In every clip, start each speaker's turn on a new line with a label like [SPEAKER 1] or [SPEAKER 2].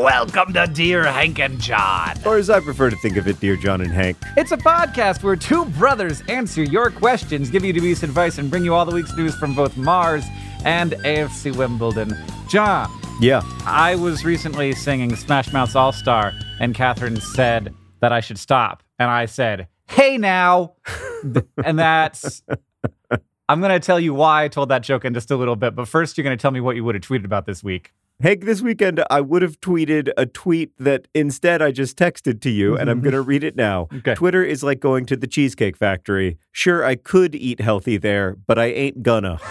[SPEAKER 1] Welcome to Dear Hank and John.
[SPEAKER 2] Or as I prefer to think of it, dear John and Hank.
[SPEAKER 1] It's a podcast where two brothers answer your questions, give you dubious advice, and bring you all the week's news from both Mars and AFC Wimbledon. John,
[SPEAKER 2] Yeah.
[SPEAKER 1] I was recently singing Smash Mouth's All Star, and Catherine said that I should stop. And I said, Hey now. And that's. I'm going to tell you why I told that joke in just a little bit, but first you're going to tell me what you would have tweeted about this week.
[SPEAKER 2] Hank, this weekend I would have tweeted a tweet that instead I just texted to you, and I'm mm-hmm. going to read it now.
[SPEAKER 1] Okay.
[SPEAKER 2] Twitter is like going to the Cheesecake Factory. Sure, I could eat healthy there, but I ain't gonna.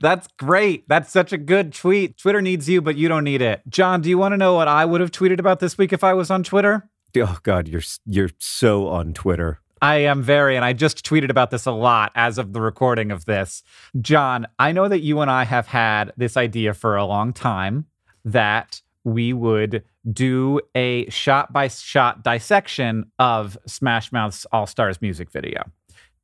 [SPEAKER 1] That's great. That's such a good tweet. Twitter needs you, but you don't need it. John, do you want to know what I would have tweeted about this week if I was on Twitter?
[SPEAKER 2] Oh God, you're you're so on Twitter.
[SPEAKER 1] I am very, and I just tweeted about this a lot as of the recording of this. John, I know that you and I have had this idea for a long time that we would do a shot by shot dissection of Smash Mouth's All Stars music video.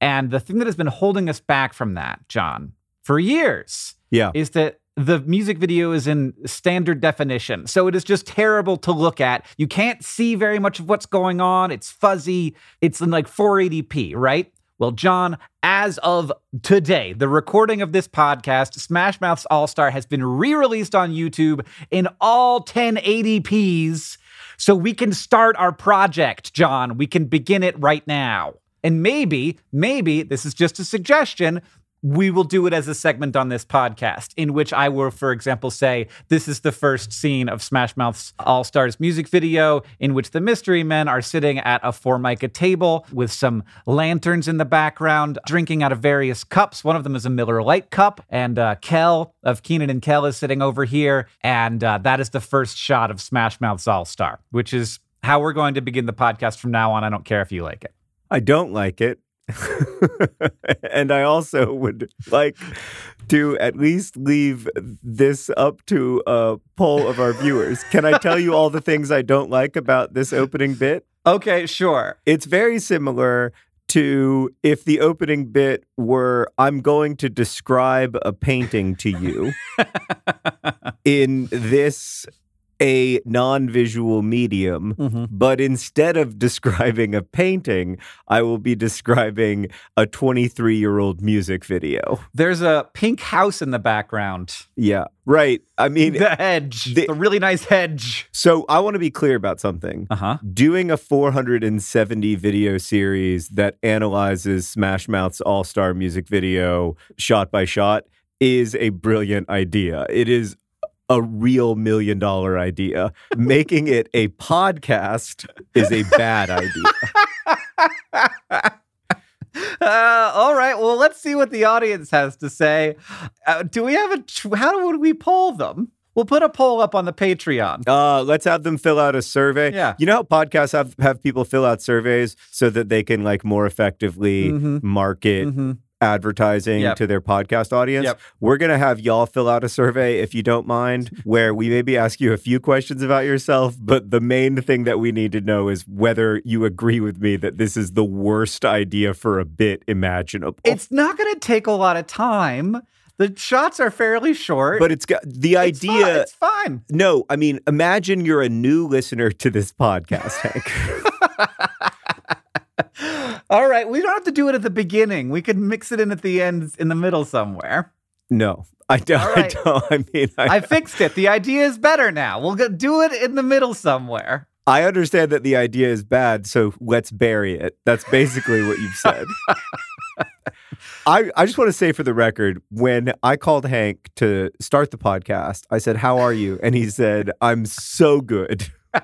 [SPEAKER 1] And the thing that has been holding us back from that, John, for years,
[SPEAKER 2] Yeah.
[SPEAKER 1] is that the music video is in standard definition. So it is just terrible to look at. You can't see very much of what's going on. It's fuzzy. It's in like 480p, right? Well, John, as of today, the recording of this podcast, Smash Mouth's All Star has been re released on YouTube in all 1080ps. So we can start our project, John. We can begin it right now. And maybe, maybe this is just a suggestion. We will do it as a segment on this podcast, in which I will, for example, say this is the first scene of Smash Mouth's All Stars music video, in which the Mystery Men are sitting at a Formica table with some lanterns in the background, drinking out of various cups. One of them is a Miller Lite cup, and uh, Kel of Keenan and Kel is sitting over here, and uh, that is the first shot of Smash Mouth's All Star, which is how we're going to begin the podcast from now on. I don't care if you like it.
[SPEAKER 2] I don't like it. and I also would like to at least leave this up to a poll of our viewers. Can I tell you all the things I don't like about this opening bit?
[SPEAKER 1] Okay, sure.
[SPEAKER 2] It's very similar to if the opening bit were I'm going to describe a painting to you in this a non-visual medium
[SPEAKER 1] Mhm.
[SPEAKER 2] but instead of describing a painting I will be describing a 23-year-old music video.
[SPEAKER 1] There's a pink house in the background.
[SPEAKER 2] Yeah. Right. I mean
[SPEAKER 1] The hedge.
[SPEAKER 2] the-
[SPEAKER 1] The, really nice hedge.
[SPEAKER 2] so I want to be clear about something.
[SPEAKER 1] Uh huh.
[SPEAKER 2] doing a 470 video series that analyzes Smash Mouth's All Star music video shot by shot is a brilliant idea. It is a real million dollar idea. Making it a podcast is a bad idea.
[SPEAKER 1] Uh, all right. Well, let's see what the audience has to say. Uh, do we have a? Tr- how would we poll them? We'll put a poll up on the Patreon.
[SPEAKER 2] Uh, let's have them fill out a survey.
[SPEAKER 1] Yeah.
[SPEAKER 2] You know how podcasts have, have people fill out surveys so that they can like more effectively
[SPEAKER 1] Mhm.
[SPEAKER 2] market
[SPEAKER 1] Mhm.
[SPEAKER 3] Advertising
[SPEAKER 1] Yep.
[SPEAKER 3] to their podcast audience.
[SPEAKER 1] Yep.
[SPEAKER 3] We're going to have y'all fill out a survey, if you don't mind, where we maybe ask you a few questions about yourself. But the main thing that we need to know is whether you agree with me that this is the worst idea for a bit imaginable.
[SPEAKER 1] It's not going to take a lot of time. The shots are fairly short.
[SPEAKER 3] but it's got the
[SPEAKER 1] It's fine.
[SPEAKER 3] idea.
[SPEAKER 1] It's fine.
[SPEAKER 3] No, I mean, imagine you're a new listener to this podcast, Hank.
[SPEAKER 1] All right, we don't have to do it at the beginning. We could mix it in at the end, in the middle somewhere.
[SPEAKER 3] No, I don't.
[SPEAKER 1] Right.
[SPEAKER 3] I don't. I mean, I,
[SPEAKER 1] I fixed it. The idea is better now. We'll go do it in the middle somewhere.
[SPEAKER 3] I understand that the idea is bad, so let's bury it. That's basically what you've said. I, I just want to say for the record, when I called Hank to start the podcast, I said, How are you? And he said, I'm so good.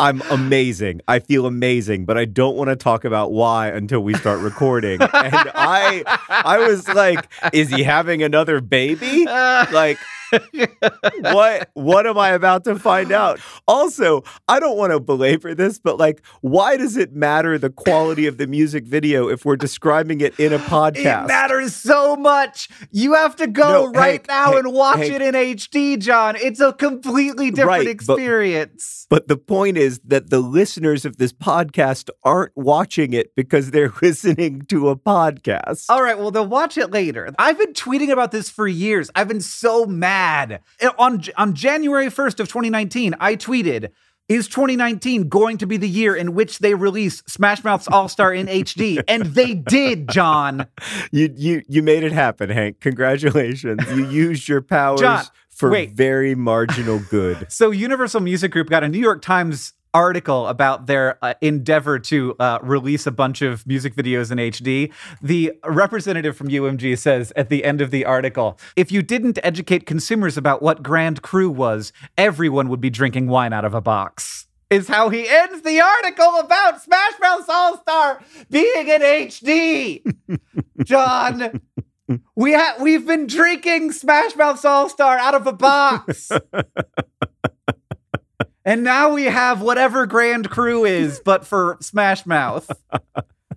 [SPEAKER 3] I'm amazing. I feel amazing, but I don't want to talk about why until we start recording. And I I was like, is he having another baby? Like what what am I about to find out? Also, I don't want to belabor this, but like, why does it matter the quality of the music video if we're describing it in a podcast?
[SPEAKER 1] It matters so much. You have to go
[SPEAKER 3] No,
[SPEAKER 1] right
[SPEAKER 3] Hank,
[SPEAKER 1] now
[SPEAKER 3] Hank,
[SPEAKER 1] and watch
[SPEAKER 3] Hank.
[SPEAKER 1] it in HD, John. It's a completely different
[SPEAKER 3] Right, but-
[SPEAKER 1] experience.
[SPEAKER 3] But the point is that the listeners of this podcast aren't watching it because they're listening to a podcast.
[SPEAKER 1] All right, well, they'll watch it later. I've been tweeting about this for years. I've been so mad. On, on January 1st of 2019, I tweeted, is 2019 going to be the year in which they release Smash Mouth's All Star in HD? And they did, John.
[SPEAKER 3] You you you made it happen, Hank. Congratulations. You used your powers
[SPEAKER 1] John,
[SPEAKER 3] for
[SPEAKER 1] wait.
[SPEAKER 3] very marginal good.
[SPEAKER 1] So, Universal Music Group got a New York Times article about their uh, endeavor to uh, release a bunch of music videos in HD. The representative from UMG says at the end of the article if you didn't educate consumers about what Grand Cru was, everyone would be drinking wine out of a box. Is how he ends the article about Smash Mouth All Star being in HD. John, we ha- we've been drinking Smash Mouth All Star out of a box. And now we have whatever Grand Cru is, but for Smash Mouth.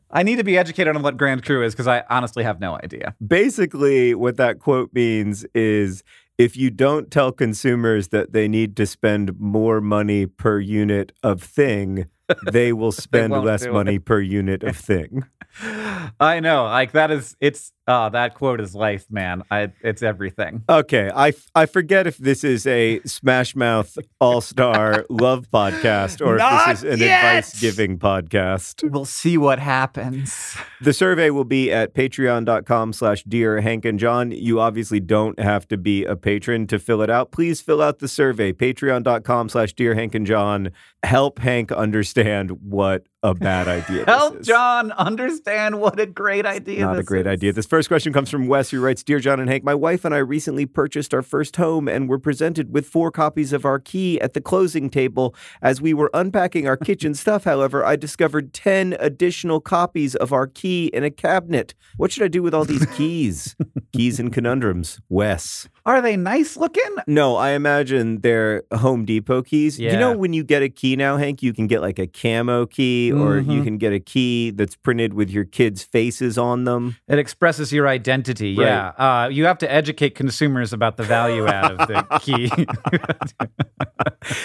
[SPEAKER 1] I need to be educated on what Grand Cru is because I honestly have no idea.
[SPEAKER 3] Basically, what that quote means is if you don't tell consumers that they need to spend more money per unit of thing, they will spend
[SPEAKER 1] won't
[SPEAKER 3] less
[SPEAKER 1] do it.
[SPEAKER 3] money per unit of thing.
[SPEAKER 1] I know, like that is it's uh that quote is life, man. I it's everything.
[SPEAKER 3] Okay, I, I forget if this is a Smash Mouth All Star Love podcast or
[SPEAKER 1] Not
[SPEAKER 3] if this is an advice giving podcast.
[SPEAKER 1] We'll see what happens.
[SPEAKER 3] The survey will be at patreon.com slash dear Hank and John. You obviously don't have to be a patron to fill it out. Please fill out the survey, patreon.com slash dear Hank and John. Help Hank understand what a bad idea
[SPEAKER 1] Help
[SPEAKER 3] this is.
[SPEAKER 1] John understand what a great idea
[SPEAKER 3] Not a great
[SPEAKER 1] is.
[SPEAKER 3] idea. This first question comes from Wes, who writes Dear John and Hank, my wife and I recently purchased our first home and were presented with four copies of our key at the closing table. As we were unpacking our kitchen stuff, however, I discovered 10 additional copies of our key in a cabinet. What should I do with all these keys? keys and conundrums. Wes.
[SPEAKER 1] Are they nice looking?
[SPEAKER 3] No, I imagine they're Home Depot keys. You know, when you get a key now, Hank, you can get like a camo key or you
[SPEAKER 1] Mhm.
[SPEAKER 3] can get a key that's printed with your kids' faces on them.
[SPEAKER 1] It expresses your identity.
[SPEAKER 3] Right.
[SPEAKER 1] Yeah. Uh, you have to educate consumers about the value add of the key.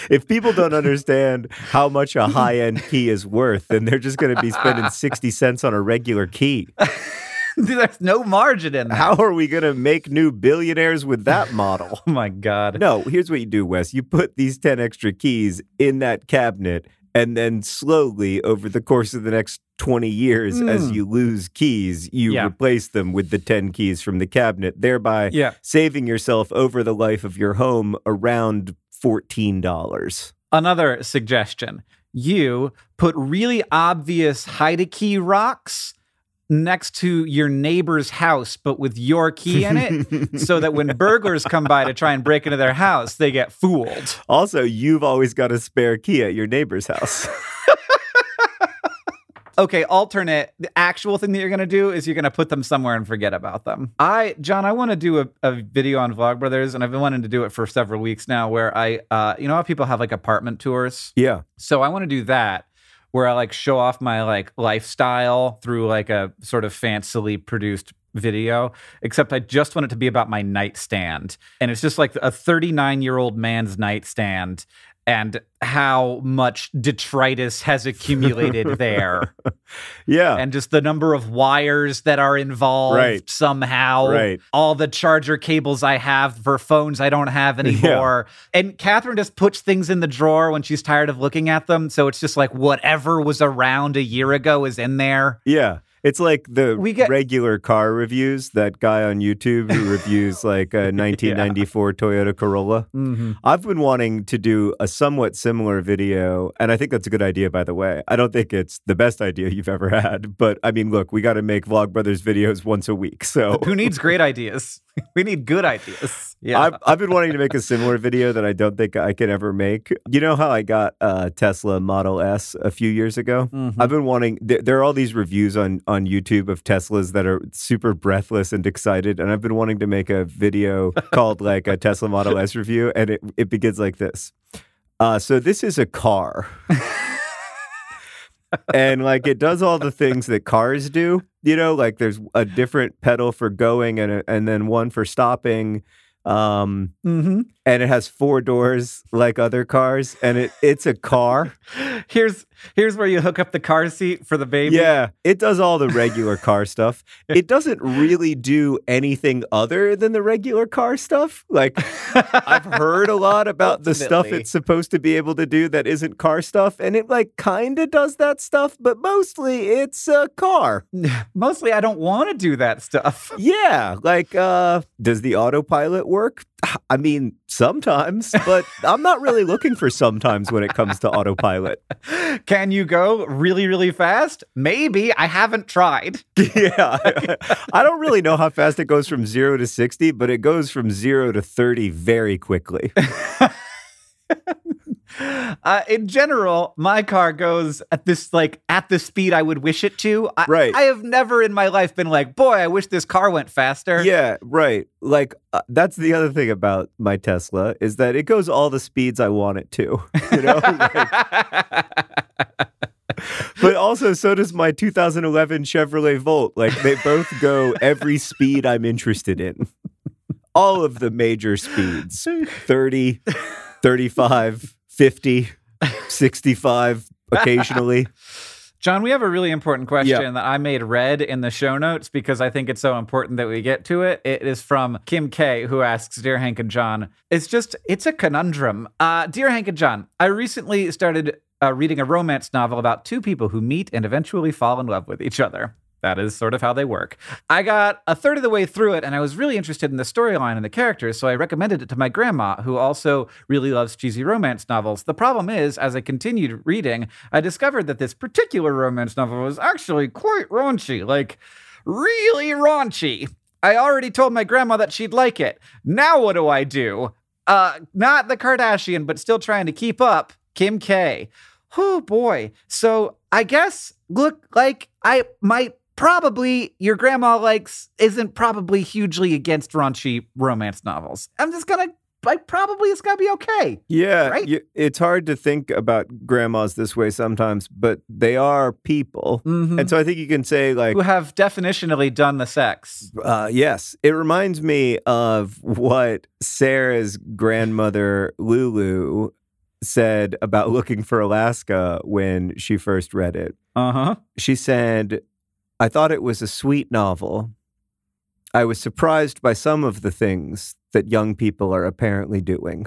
[SPEAKER 3] if people don't understand how much a high end key is worth, then they're just going to be spending 60 cents on a regular key.
[SPEAKER 1] There's no margin in that.
[SPEAKER 3] How are we going to make new billionaires with that model?
[SPEAKER 1] Oh my God.
[SPEAKER 3] No, here's what you do, Wes. You put these 10 extra keys in that cabinet, and then slowly, over the course of the next 20 years, as
[SPEAKER 1] Mm.
[SPEAKER 3] you lose keys, you
[SPEAKER 1] Yeah.
[SPEAKER 3] replace them with the 10 keys from the cabinet, thereby
[SPEAKER 1] Yeah.
[SPEAKER 3] saving yourself over the life of your home around $14.
[SPEAKER 1] Another suggestion you put really obvious hide a key rocks next to your neighbor's house, but with your key in it, so that when burglars come by to try and break into their house, they get fooled.
[SPEAKER 3] Also, you've always got a spare key at your neighbor's house.
[SPEAKER 1] Okay, alternate. The actual thing that you're going to do is you're going to put them somewhere and forget about them. I, John, I want to do a, a video on Vlogbrothers, and I've been wanting to do it for several weeks now where I, uh, you know how people have like apartment tours?
[SPEAKER 3] yeah.
[SPEAKER 1] So I want to do that, where I like show off my like lifestyle through like a sort of fancily produced video, except I just want it to be about my nightstand. And it's just like a 39 year old man's nightstand and how much detritus has accumulated there.
[SPEAKER 3] Yeah.
[SPEAKER 1] And just the number of wires that are involved
[SPEAKER 3] Right.
[SPEAKER 1] somehow.
[SPEAKER 3] Right.
[SPEAKER 1] All the charger cables I have for phones I don't have anymore. And Catherine just puts things in the drawer when she's tired of looking at them. So it's just like whatever was around a year ago is in there.
[SPEAKER 3] Yeah. It's like the
[SPEAKER 1] We get-
[SPEAKER 3] regular car reviews, that guy on YouTube who reviews like a 1994 Toyota Corolla.
[SPEAKER 1] Mm-hmm.
[SPEAKER 3] I've been wanting to do a somewhat similar video, and I think that's a good idea, by the way. I don't think it's the best idea you've ever had, but I mean, look, we got to make Vlogbrothers videos once a week. So
[SPEAKER 1] Who needs great ideas? we need good ideas. Yeah.
[SPEAKER 3] I've, I've been wanting to make a similar video that I don't think I can ever make. You know how I got a Tesla Model S a few years ago?
[SPEAKER 1] Mhm.
[SPEAKER 3] I've been wanting. There, there are all these reviews on on YouTube of Teslas that are super breathless and excited, and I've been wanting to make a video called like a Tesla Model S review, and it it begins like this. Uh, so this is a car, and like it does all the things that cars do. You know, like there's a different pedal for going, and a, and then one for stopping. Um,
[SPEAKER 1] Mm-hmm.
[SPEAKER 3] And it has four doors like other cars, and it it's a car.
[SPEAKER 1] Here's here's where you hook up the car seat for the baby.
[SPEAKER 3] Yeah, it does all the regular car stuff. It doesn't really do anything other than the regular car stuff. Like I've heard a lot about the stuff it's supposed to be able to do that isn't car stuff, and it like kind of does that stuff, but mostly it's a car.
[SPEAKER 1] Mostly, I don't want to do that stuff.
[SPEAKER 3] Yeah, like uh does the autopilot work? I mean, sometimes, but I'm not really looking for sometimes when it comes to autopilot.
[SPEAKER 1] Can you go really, really fast? Maybe. I haven't tried.
[SPEAKER 3] yeah. I don't really know how fast it goes from 0 to 60, but it goes from 0 to 30 very quickly.
[SPEAKER 1] Uh, in general, my car goes at this like at the speed I would wish it to. I,
[SPEAKER 3] Right.
[SPEAKER 1] I have never in my life been like, boy, I wish this car went faster.
[SPEAKER 3] yeah, right. Like uh, that's the other thing about my Tesla is that it goes all the speeds I want it to, you know? Like, but also so does my 2011 Chevrolet Volt. Like they both go every speed I'm interested in. All of the major speeds. 30, 35, 50, 65 occasionally.
[SPEAKER 1] John, we have a really important question
[SPEAKER 3] Yeah.
[SPEAKER 1] that I made red in the show notes because I think it's so important that we get to it. It is from Kim K, who asks, Dear Hank and John, it's just, it's a conundrum. Uh, Dear Hank and John, I recently started uh, reading a romance novel about two people who meet and eventually fall in love with each other. That is sort of how they work. I got a third of the way through it and I was really interested in the storyline and the characters, so I recommended it to my grandma, who also really loves cheesy romance novels. The problem is, as I continued reading, I discovered that this particular romance novel was actually quite raunchy, like really raunchy. I already told my grandma that she'd like it. Now what do I do? Uh, not the Kardashian, but still trying to keep up. Kim K. Oh boy. So I guess look like I might probably your grandma likes isn't probably hugely against raunchy romance novels. I'm just gonna like probably it's gonna be okay.
[SPEAKER 3] Yeah,
[SPEAKER 1] Right?
[SPEAKER 3] you, it's hard to think about grandmas this way sometimes, but they are people.
[SPEAKER 1] Mhm.
[SPEAKER 3] And so I think you can say, like,
[SPEAKER 1] Who have definitionally done the sex.
[SPEAKER 3] uh, yes, it reminds me of what Sarah's grandmother, Lulu, said about looking for Alaska when she first read it.
[SPEAKER 1] Uh-huh.
[SPEAKER 3] She said, I thought it was a sweet novel. I was surprised by some of the things that young people are apparently doing.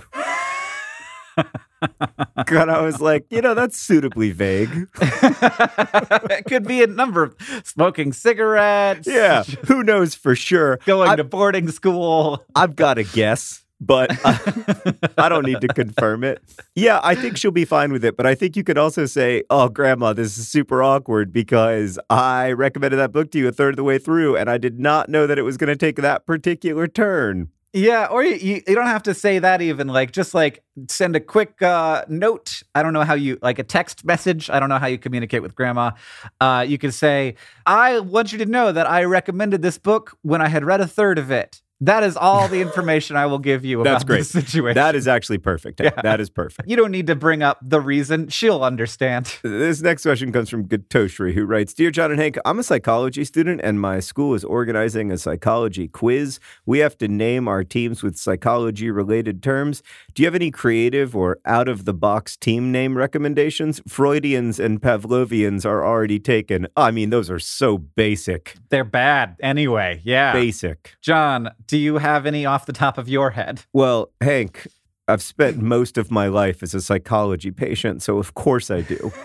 [SPEAKER 3] God, I was like, you know, that's suitably vague.
[SPEAKER 1] it could be a number of smoking cigarettes.
[SPEAKER 3] Yeah, who knows for sure?
[SPEAKER 1] Going
[SPEAKER 3] I-
[SPEAKER 1] to boarding school.
[SPEAKER 3] I've got a guess, but I, I don't need to confirm it. Yeah, I think she'll be fine with it, but I think you could also say, "Oh, grandma, this is super awkward because I recommended that book to you a third of the way through and I did not know that it was going to take that particular turn."
[SPEAKER 1] Yeah, or you, you, you don't have to say that even. Like, just like send a quick uh, note. I don't know how you, like a text message. I don't know how you communicate with grandma. Uh, you could say, I want you to know that I recommended this book when I had read a third of it. That is all the information I will give you about
[SPEAKER 3] That's great.
[SPEAKER 1] this situation.
[SPEAKER 3] That is actually perfect.
[SPEAKER 1] Yeah.
[SPEAKER 3] That is perfect.
[SPEAKER 1] you don't need to bring up the reason. She'll understand.
[SPEAKER 3] This next question comes from Gatoshri, who writes Dear John and Hank, I'm a psychology student and my school is organizing a psychology quiz. We have to name our teams with psychology related terms. Do you have any creative or out of the box team name recommendations? Freudians and Pavlovians are already taken. I mean, those are so basic.
[SPEAKER 1] They're bad anyway. Yeah.
[SPEAKER 3] Basic.
[SPEAKER 1] John, do you have any off the top of your head?
[SPEAKER 3] Well, Hank, I've spent most of my life as a psychology patient, so of course I do.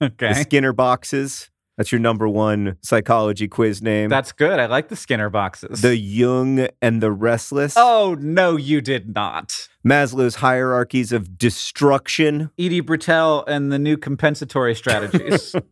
[SPEAKER 3] The
[SPEAKER 1] Okay.
[SPEAKER 3] Skinner boxes, that's your number one psychology quiz name.
[SPEAKER 1] That's good. I like the Skinner boxes.
[SPEAKER 3] the Jung and the Restless.
[SPEAKER 1] oh, no, you did not.
[SPEAKER 3] Maslow's hierarchies of destruction.
[SPEAKER 1] Edie Brickell and the new compensatory strategies.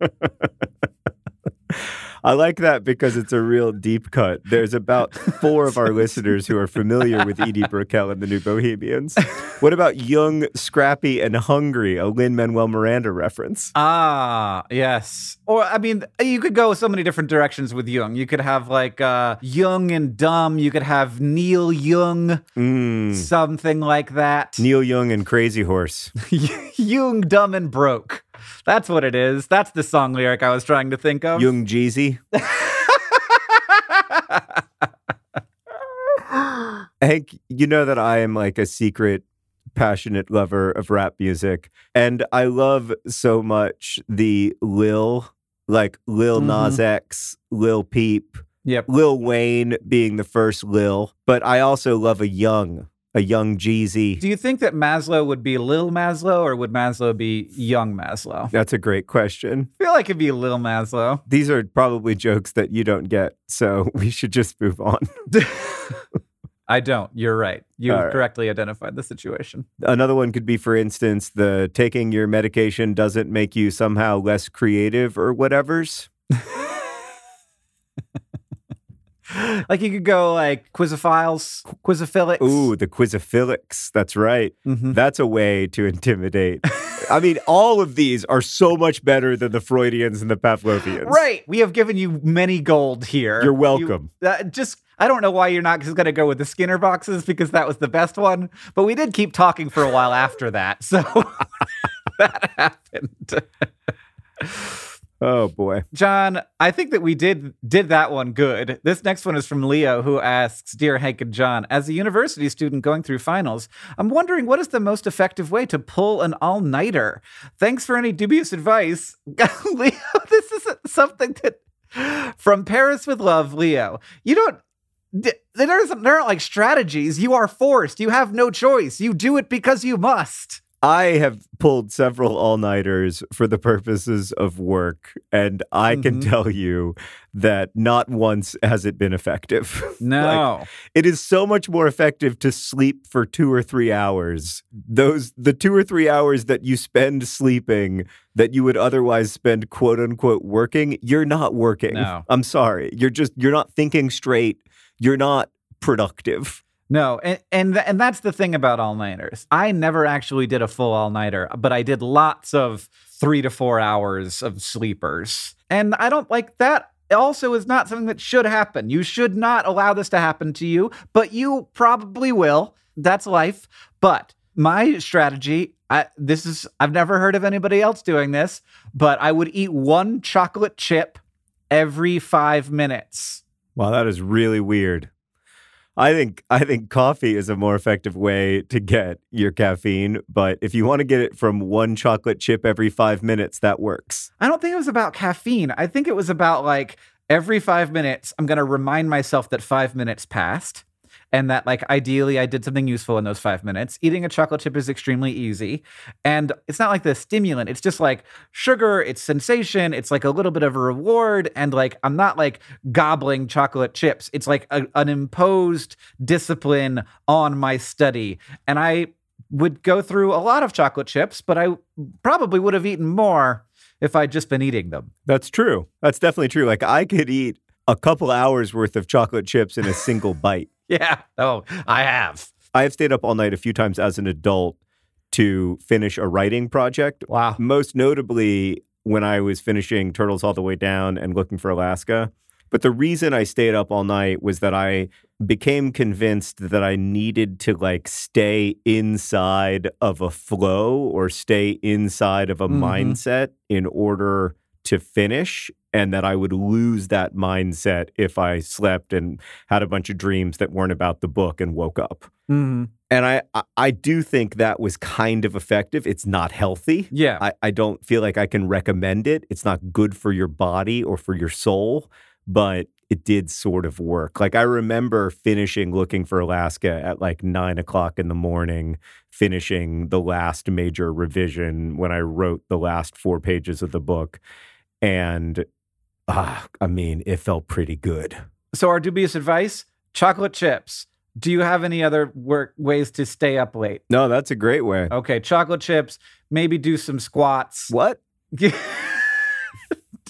[SPEAKER 3] I like that because it's a real deep cut. There's about four of our listeners who are familiar with Edie Brickell and the New Bohemians. What about Young, Scrappy, and Hungry, a Lin Manuel Miranda reference?
[SPEAKER 1] ah, yes. Or, I mean, you could go so many different directions with Jung. You could have like uh, Young and Dumb. You could have Neil Young,
[SPEAKER 3] Mm.
[SPEAKER 1] something like that.
[SPEAKER 3] Neil Young and Crazy Horse.
[SPEAKER 1] Jung, Dumb, and Broke. That's what it is. That's the song lyric I was trying to think of.
[SPEAKER 3] Young Jeezy. Hank, you know that I am like a secret passionate lover of rap music and I love so much the Lil like Lil mm-hmm. Nas X, Lil Peep,
[SPEAKER 1] Yep.
[SPEAKER 3] Lil Wayne being the first Lil, but I also love a young, a young Jeezy.
[SPEAKER 1] Do you think that Maslow would be Lil Maslow or would Maslow be Young Maslow?
[SPEAKER 3] That's a great question.
[SPEAKER 1] I feel like it'd be Lil Maslow.
[SPEAKER 3] These are probably jokes that you don't get, so we should just move on.
[SPEAKER 1] I don't. You're right. You
[SPEAKER 3] right.
[SPEAKER 1] correctly identified the situation.
[SPEAKER 3] Another one could be, for instance, the taking your medication doesn't make you somehow less creative or whatever's.
[SPEAKER 1] Like you could go like Quizophiles, Quizophilics.
[SPEAKER 3] Ooh, the quizophilics. That's right.
[SPEAKER 1] Mhm.
[SPEAKER 3] That's a way to intimidate. I mean, all of these are so much better than the Freudians and the Pavlovians.
[SPEAKER 1] Right. We have given you many gold here.
[SPEAKER 3] You're welcome.
[SPEAKER 1] You- uh, just, I don't know why you're not just going to go with the Skinner boxes because that was the best one. But we did keep talking for a while after that. So that happened.
[SPEAKER 3] Oh boy.
[SPEAKER 1] John, I think that we did did that one good. This next one is from Leo, who asks, "Dear Hank and John, as a university student going through finals, I'm wondering what is the most effective way to pull an all nighter. Thanks for any dubious advice, Leo. This is something that from Paris with love, Leo. You don't." there aren't like strategies. You are forced. You have no choice. You do it because you must.
[SPEAKER 3] I have pulled several all nighters for the purposes of work, and I can
[SPEAKER 1] Mhm.
[SPEAKER 3] tell you that not once has it been effective. Like,
[SPEAKER 1] No.
[SPEAKER 3] it is so much more effective to sleep for two or three hours. Those the two or three hours that you spend sleeping that you would otherwise spend quote unquote working, you're not working.
[SPEAKER 1] No.
[SPEAKER 3] I'm sorry. You're just you're not thinking straight. You're not productive.
[SPEAKER 1] No, and and th- and that's the thing about all nighters. I never actually did a full all nighter, but I did lots of three to four hours of sleepers, and I don't like that. Also, is not something that should happen. You should not allow this to happen to you, but you probably will. That's life. But my strategy, I, this is I've never heard of anybody else doing this, but I would eat one chocolate chip every five minutes.
[SPEAKER 3] Wow, that is really weird. I think I think coffee is a more effective way to get your caffeine, but if you want to get it from one chocolate chip every 5 minutes, that works.
[SPEAKER 1] I don't think it was about caffeine. I think it was about like every five minutes, I'm going to remind myself that five minutes passed and that like ideally I did something useful in those five minutes. Eating a chocolate chip is extremely easy. And it's not like the stimulant, it's just like sugar, it's sensation, it's like a little bit of a reward. And like I'm not like gobbling chocolate chips, it's like a, an imposed discipline on my study. And I would go through a lot of chocolate chips, but I probably would have eaten more if I'd just been eating them.
[SPEAKER 3] That's true. That's definitely true. Like I could eat a couple hours worth of chocolate chips in a single bite.
[SPEAKER 1] Yeah. Oh, I have.
[SPEAKER 3] I have stayed up all night a few times as an adult to finish a writing project.
[SPEAKER 1] Wow.
[SPEAKER 3] Most notably when I was finishing Turtles All the Way Down and Looking for Alaska. But the reason I stayed up all night was that I became convinced that I needed to like stay inside of a flow or stay inside of a
[SPEAKER 1] Mhm.
[SPEAKER 3] mindset in order to finish and that I would lose that mindset if I slept and had a bunch of dreams that weren't about the book and woke up.
[SPEAKER 1] hmm
[SPEAKER 3] And I I, I do think that was kind of effective. It's not healthy.
[SPEAKER 1] Yeah.
[SPEAKER 3] I, I don't feel like I can recommend it. It's not good for your body or for your soul, but it did sort of work. Like I remember finishing looking for Alaska at like nine o'clock in the morning, finishing the last major revision when I wrote the last four pages of the book. And ah, I mean, it felt pretty good.
[SPEAKER 1] So our dubious advice: chocolate chips. Do you have any other work ways to stay up late?
[SPEAKER 3] No, that's a great way.
[SPEAKER 1] Okay, chocolate chips. Maybe do some squats.
[SPEAKER 3] What?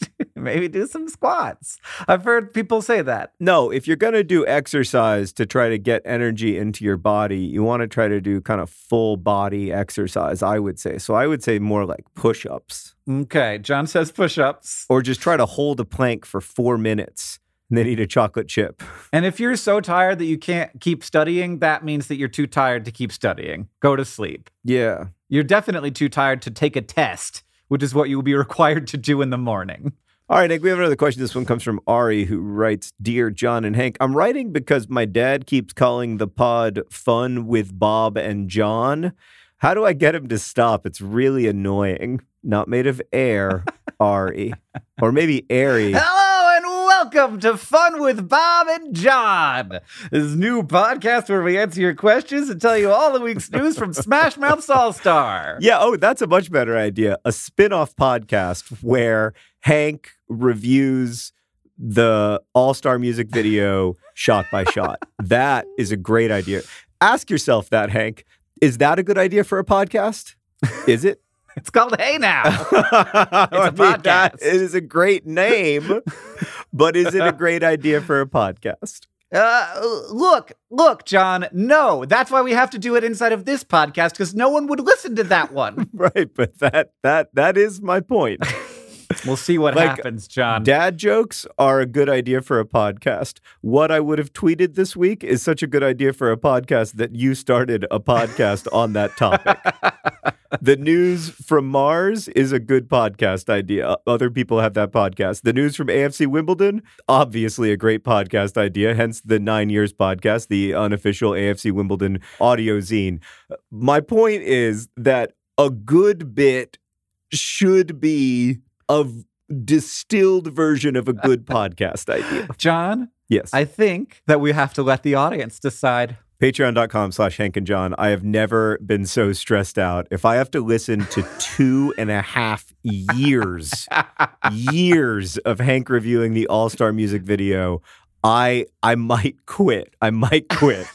[SPEAKER 1] maybe do some squats. I've heard people say that.
[SPEAKER 3] No, if you're going to do exercise to try to get energy into your body, you want to try to do kind of full body exercise, I would say. So I would say more like push ups
[SPEAKER 1] Okay, John says push-ups.
[SPEAKER 3] or just try to hold a plank for four minutes and then eat a chocolate chip.
[SPEAKER 1] And if you're so tired that you can't keep studying, that means that you're too tired to keep studying. Go to sleep.
[SPEAKER 3] Yeah.
[SPEAKER 1] You're definitely too tired to take a test, which is what you will be required to do in the morning.
[SPEAKER 3] All right, Nick, we have another question. This one comes from Ari, who writes Dear John and Hank, I'm writing because my dad keeps calling the pod fun with Bob and John. How do I get him to stop? It's really annoying. Not made of air, Ari. Or maybe airy.
[SPEAKER 1] Welcome to Fun with Bob and John, this new podcast where we answer your questions and tell you all the week's news from Smash Mouth All Star.
[SPEAKER 3] Yeah, oh, that's a much better idea. A spin off podcast where Hank reviews the All Star music video shot by shot. That is a great idea. Ask yourself that, Hank. Is that a good idea for a podcast? Is it?
[SPEAKER 1] It's called Hey Now.
[SPEAKER 3] I
[SPEAKER 1] a
[SPEAKER 3] mean, that
[SPEAKER 1] podcast.
[SPEAKER 3] is a great name, but is it a great idea for a podcast?
[SPEAKER 1] Uh, look, look, John. No, that's why we have to do it inside of this podcast because no one would listen to that one.
[SPEAKER 3] Right, but that that that is my point.
[SPEAKER 1] we'll see what
[SPEAKER 3] Like,
[SPEAKER 1] happens, John.
[SPEAKER 3] Dad jokes are a good idea for a podcast. What I would have tweeted this week is such a good idea for a podcast that you started a podcast on that topic. the news from Mars is a good podcast idea. Other people have that podcast. The news from AFC Wimbledon, obviously a great podcast idea, hence the Nine Years podcast, the unofficial AFC Wimbledon audio zine. My point is that a good bit should be a distilled version of a good podcast idea.
[SPEAKER 1] John,
[SPEAKER 3] Yes.
[SPEAKER 1] I think that we have to let the audience decide.
[SPEAKER 3] Patreon.com slash Hank and John. I have never been so stressed out. If I have to listen to two and a half years, years of Hank reviewing the All Star music video, I I might quit. I might quit.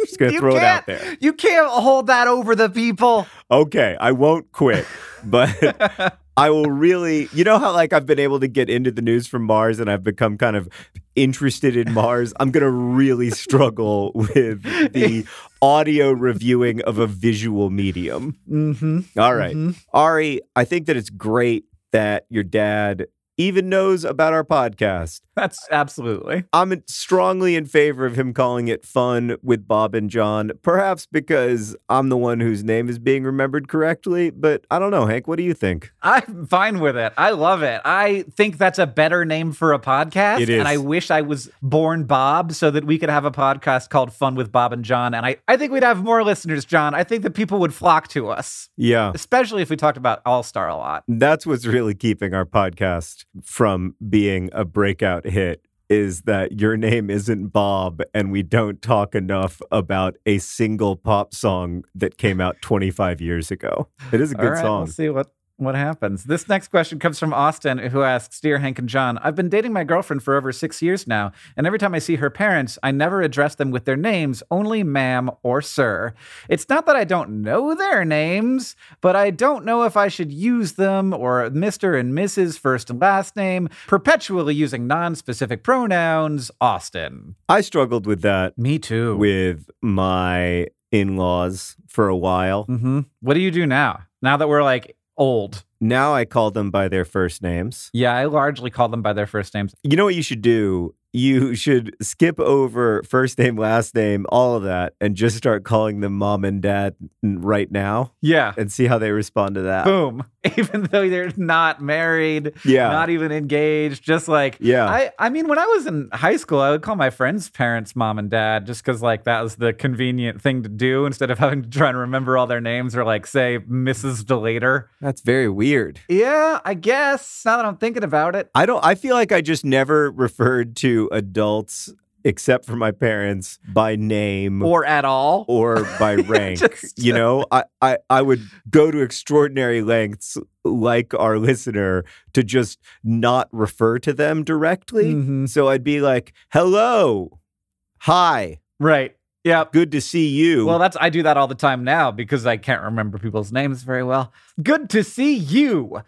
[SPEAKER 3] Just gonna
[SPEAKER 1] You
[SPEAKER 3] throw it out there.
[SPEAKER 1] You can't hold that over the people.
[SPEAKER 3] Okay, I won't quit, but I will really. You know how like I've been able to get into the news from Mars and I've become kind of interested in Mars. I'm gonna really struggle with the audio reviewing of a visual medium.
[SPEAKER 1] Mm-hmm.
[SPEAKER 3] All right. Ari, I think that it's great that your dad even knows about our podcast.
[SPEAKER 1] That's absolutely.
[SPEAKER 3] I'm strongly in favor of him calling it fun with Bob and John, perhaps because I'm the one whose name is being remembered correctly. But I don't know, Hank. What do you think?
[SPEAKER 1] I'm fine with it. I love it. I think that's a better name for a podcast.
[SPEAKER 3] It is.
[SPEAKER 1] And I wish I was born Bob so that we could have a podcast called Fun with Bob and John. And I, I think we'd have more listeners, John. I think that people would flock to us,
[SPEAKER 3] Yeah.
[SPEAKER 1] especially if we talked about All Star a lot.
[SPEAKER 3] That's what's really keeping our podcast from being a breakout hit is that your name isn't Bob and we don't talk enough about a single pop song that came out 25 years ago. It is a good
[SPEAKER 1] right,
[SPEAKER 3] song.
[SPEAKER 1] We'll see what what happens. This next question comes from Austin, who asks, "Dear Hank and John, I've been dating my girlfriend for over six years now, and every time I see her parents, I never address them with their names, only ma'am or sir. It's not that I don't know their names, but I don't know if I should use them or Mister and Mrs. first and last name, perpetually using non-specific pronouns. Austin,
[SPEAKER 3] I struggled with that
[SPEAKER 1] me too.
[SPEAKER 3] with my in laws for a while.
[SPEAKER 1] hmm What do you do now? Now that we're like old.
[SPEAKER 3] Now I call them by their first names.
[SPEAKER 1] Yeah, I largely call them by their first names.
[SPEAKER 3] You know what you should do? You should skip over first name, last name, all of that, and just start calling them mom and dad right now
[SPEAKER 1] Yeah.
[SPEAKER 3] and see how they respond to that.
[SPEAKER 1] Boom. Even though they're not married,
[SPEAKER 3] Yeah.
[SPEAKER 1] not even engaged, just like
[SPEAKER 3] Yeah.
[SPEAKER 1] I I mean when I was in high school, I would call my friends' parents mom and dad just cuz like that was the convenient thing to do instead of having to try and remember all their names or like say Mrs. Delater.
[SPEAKER 3] That's very weird.
[SPEAKER 1] Yeah, I guess now that I'm thinking about it.
[SPEAKER 3] I don't I feel like I just never referred to adults except for my parents by name
[SPEAKER 1] Or at all.
[SPEAKER 3] or by rank.
[SPEAKER 1] Just-
[SPEAKER 3] you know, I, I, I would go to extraordinary lengths like our listener to just not refer to them directly.
[SPEAKER 1] Mhm.
[SPEAKER 3] So I'd be like, hello, hi,
[SPEAKER 1] Right. Yeah.
[SPEAKER 3] good to see you.
[SPEAKER 1] Well, that's I do that all the time now because I can't remember people's names very well. Good to see you.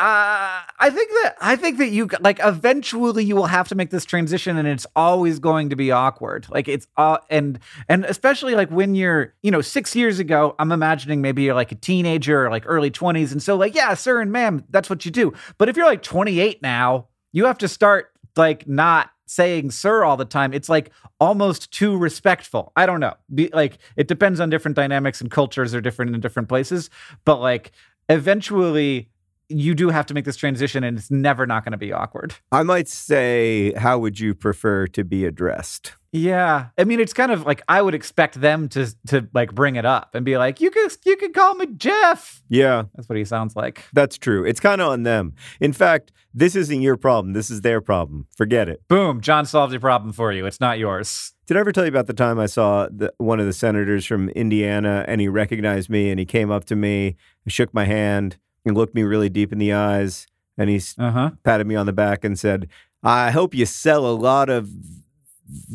[SPEAKER 1] Uh, I think that I think that you like eventually you will have to make this transition, and it's always going to be awkward. Like it's uh, and and especially like when you're you know six years ago, I'm imagining maybe you're like a teenager or like early twenties, and so like yeah, sir and ma'am, that's what you do. But if you're like 28 now, you have to start like not saying sir all the time it's like almost too respectful i don't know Be, like it depends on different dynamics and cultures are different in different places but like eventually you do have to make this transition and it's never not going to be awkward
[SPEAKER 3] I might say, how would you prefer to be addressed?
[SPEAKER 1] yeah i mean it's kind of like i would expect them to to like bring it up and be like you could you could call me jeff
[SPEAKER 3] Yeah,
[SPEAKER 1] that's what he sounds like
[SPEAKER 3] that's true. It's kind of on them. In fact, this isn't your problem. This is their problem. Forget it.
[SPEAKER 1] boom john solved your problem for you it's not yours
[SPEAKER 3] Did I ever tell you about the time I saw the, one of the senators from Indiana and he recognized me and he came up to me, and shook my hand, and looked me really deep in the eyes and he
[SPEAKER 1] uh-huh
[SPEAKER 3] patted me on the back and said, "I hope you sell a lot of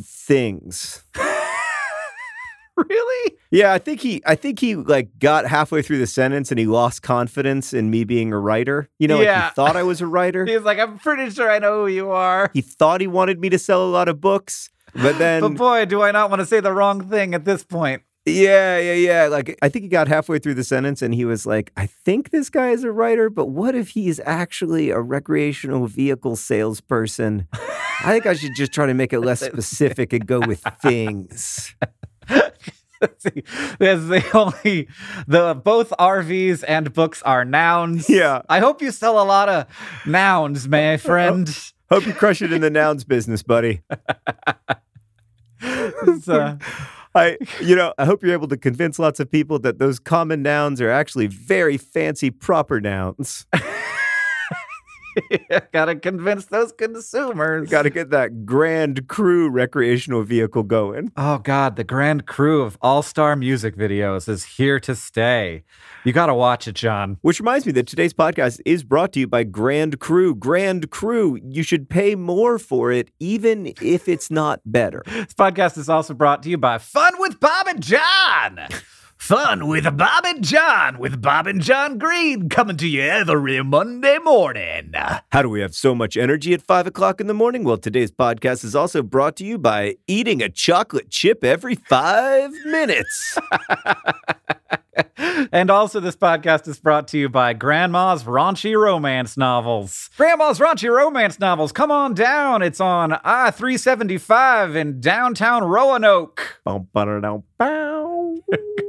[SPEAKER 3] things."
[SPEAKER 1] really
[SPEAKER 3] Yeah, I think he I think he like got halfway through the sentence and he lost confidence in me being a writer. You know, like he thought I was a writer.
[SPEAKER 1] he's like i'm pretty sure i know who you are
[SPEAKER 3] he thought he wanted me to sell a lot of books, but then
[SPEAKER 1] but boy, do I not want to say the wrong thing at this point.
[SPEAKER 3] Yeah, yeah, yeah. Like I think he got halfway through the sentence and he was like, I think this guy is a writer, but what if he's actually a recreational vehicle salesperson? I think I should just try to make it less specific and go with things.
[SPEAKER 1] There's the only the both RVs and books are nouns.
[SPEAKER 3] Yeah.
[SPEAKER 1] I hope you sell a lot of nouns, my friend.
[SPEAKER 3] Hope you crush it in the nouns business, buddy.
[SPEAKER 1] Uh,
[SPEAKER 3] I you know, I hope you're able to convince lots of people that those common nouns are actually very fancy proper nouns.
[SPEAKER 1] gotta convince those consumers.
[SPEAKER 3] Got to get that grand cru recreational vehicle going.
[SPEAKER 1] Oh God, the grand crew of all-star music videos is here to stay. You gotta watch it, John.
[SPEAKER 3] Which reminds me that today's podcast is brought to you by Grand Cru. Grand Cru, you should pay more for it, even if it's not better.
[SPEAKER 1] This podcast is also brought to you by Fun with Bob and John. Fun with Bob and John, with Bob and John Green coming to you every Monday morning.
[SPEAKER 3] How do we have so much energy at five o'clock in the morning? Well, today's podcast is also brought to you by eating a chocolate chip every five minutes.
[SPEAKER 1] And also, this podcast is brought to you by Grandma's Raunchy Romance Novels. Grandma's Raunchy Romance Novels, come on down. It's on I 375 in downtown Roanoke.
[SPEAKER 3] Bow.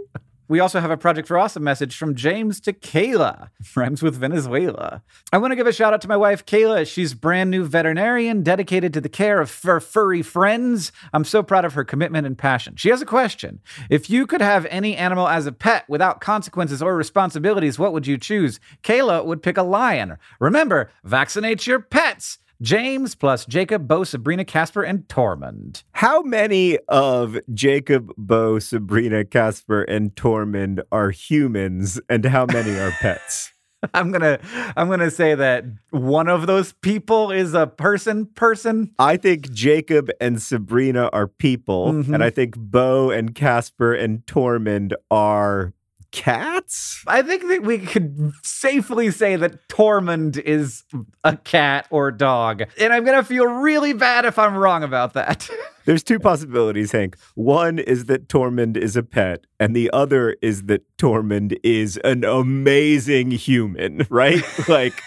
[SPEAKER 1] We also have a Project for Awesome message from James to Kayla, rhymes with Venezuela. I want to give a shout out to my wife, Kayla. She's brand new veterinarian dedicated to the care of fur furry friends. I'm so proud of her commitment and passion. She has a question. If you could have any animal as a pet without consequences or responsibilities, what would you choose? Kayla would pick a lion. Remember, vaccinate your pets. James plus Jacob, Bo, Sabrina, Casper, and Tormund.
[SPEAKER 3] How many of Jacob, Bo, Sabrina, Casper, and Tormund are humans, and how many are pets?
[SPEAKER 1] I'm gonna I'm gonna say that one of those people is a person person.
[SPEAKER 3] I think Jacob and Sabrina are people,
[SPEAKER 1] Mhm.
[SPEAKER 3] and I think Bo and Casper and Tormund are cats?
[SPEAKER 1] I think that we could safely say that Tormund is a cat or dog. And I'm going to feel really bad if I'm wrong about that.
[SPEAKER 3] There's two possibilities, Hank. One is that Tormund is a pet, and the other is that Tormund is an amazing human, right? like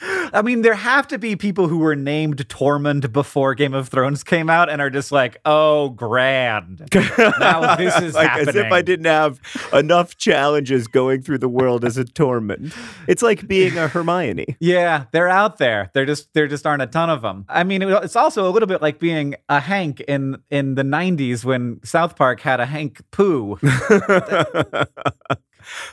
[SPEAKER 1] I mean, there have to be people who were named Tormund before Game of Thrones came out and are just like, oh, grand. Now this is
[SPEAKER 3] like
[SPEAKER 1] happening.
[SPEAKER 3] as if I didn't have enough challenges going through the world as a Tormund. It's like being a Hermione.
[SPEAKER 1] Yeah, they're out there. They're just there just aren't a ton of them. I mean, it's also a little bit like being a Hank in in the '90s when South Park had a Hank Poo.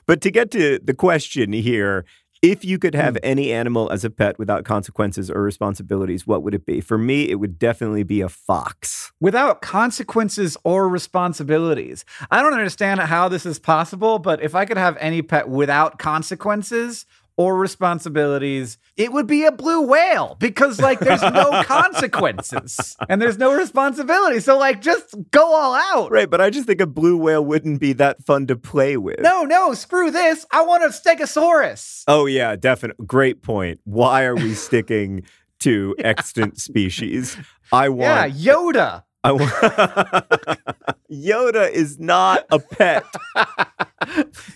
[SPEAKER 3] but to get to the question here, if you could have hmm. any animal as a pet without consequences or responsibilities, what would it be? For me, it would definitely be a fox.
[SPEAKER 1] without consequences or responsibilities. I don't understand how this is possible, but if I could have any pet without consequences or responsibilities, it would be a blue whale because like there's no consequences and there's no responsibility. So like just go all out.
[SPEAKER 3] Right, but I just think a blue whale wouldn't be that fun to play with.
[SPEAKER 1] No, no, screw this. I want a stegosaurus.
[SPEAKER 3] Oh yeah, definitely. Great point. Why are we sticking to extant species? I want Yeah.
[SPEAKER 1] Yoda.
[SPEAKER 3] I want. Yoda is not a pet.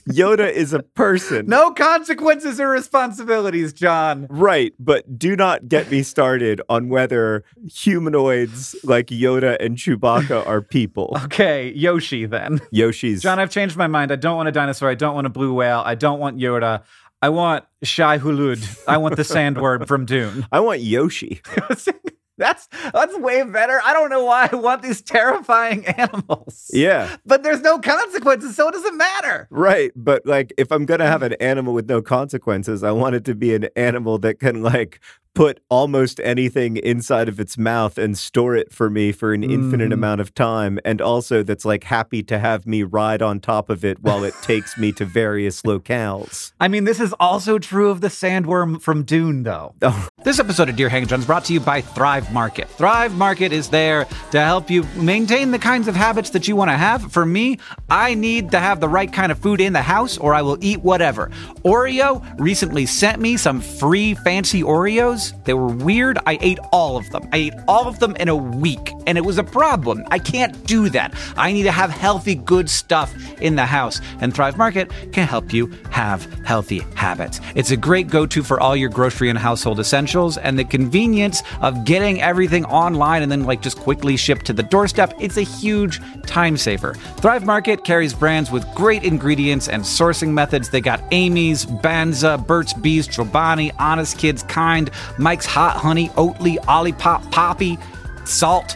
[SPEAKER 3] Yoda is a person.
[SPEAKER 1] No consequences or responsibilities, John.
[SPEAKER 3] Right, but do not get me started on whether humanoids like Yoda and Chewbacca are people.
[SPEAKER 1] Okay, Yoshi then.
[SPEAKER 3] Yoshi's.
[SPEAKER 1] John, I've changed my mind. I don't want a dinosaur. I don't want a blue whale. I don't want Yoda. I want Shai Hulud. I want the sandworm from Dune.
[SPEAKER 3] I want Yoshi.
[SPEAKER 1] that's that's way better. I don't know why I want these terrifying animals.
[SPEAKER 3] Yeah.
[SPEAKER 1] But there's no consequences, so it doesn't matter.
[SPEAKER 3] Right, but like if I'm gonna have mm. an animal with no consequences, I want it to be an animal that can like put almost anything inside of its mouth and store it for me for an infinite
[SPEAKER 1] Mhm.
[SPEAKER 3] amount of time, and also that's like happy to have me ride on top of it while it takes me to various locales.
[SPEAKER 1] I mean, this is also true of the sandworm from Dune, though.
[SPEAKER 3] Oh.
[SPEAKER 1] This episode of Dear and John is brought to you by Thrive Market. Thrive Market is there to help you maintain the kinds of habits that you want to have. For me, I need to have the right kind of food in the house or I will eat whatever. Oreo recently sent me some free fancy Oreos. They were weird. I ate all of them. I ate all of them in a week, and it was a problem. I can't do that. I need to have healthy, good stuff in the house, and Thrive Market can help you have healthy habits. It's a great go to for all your grocery and household essentials, and the convenience of getting everything online and then, like, just quickly shipped to the doorstep. It's a huge time saver. Thrive Market carries brands with great ingredients and sourcing methods. They got Amy's, Banza, Burt's Bees, Chobani, Honest Kids, Kind, Mike's Hot Honey, Oatly, Olipop, Poppi, Saalt.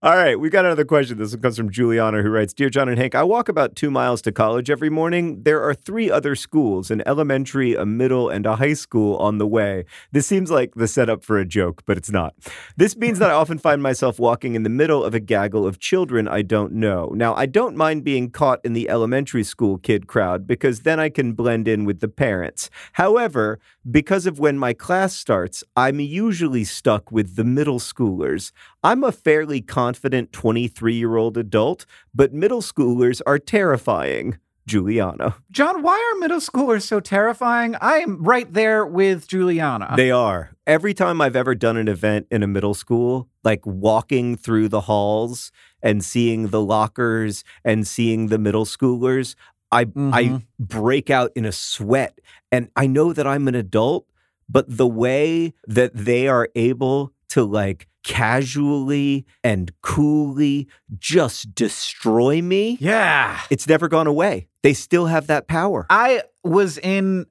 [SPEAKER 3] All right, we got another question. This one comes from Juliana, who writes Dear John and Hank, I walk about two miles to college every morning. There are three other schools an elementary, a middle, and a high school on the way. This seems like the setup for a joke, but it's not. This means that I often find myself walking in the middle of a gaggle of children I don't know. Now, I don't mind being caught in the elementary school kid crowd because then I can blend in with the parents. However, because of when my class starts, I'm usually stuck with the middle schoolers. I'm a fairly confident 23 year old adult, but middle schoolers are terrifying. Juliana.
[SPEAKER 1] John, why are middle schoolers so terrifying? I am right there with Juliana.
[SPEAKER 3] They are. Every time I've ever done an event in a middle school, like walking through the halls and seeing the lockers and seeing the middle schoolers, I I
[SPEAKER 1] Mhm.
[SPEAKER 3] break out in a sweat and I know that I'm an adult, but the way that they are able to like casually and coolly just destroy me,
[SPEAKER 1] Yeah.
[SPEAKER 3] it's never gone away. They still have that power.
[SPEAKER 1] I was in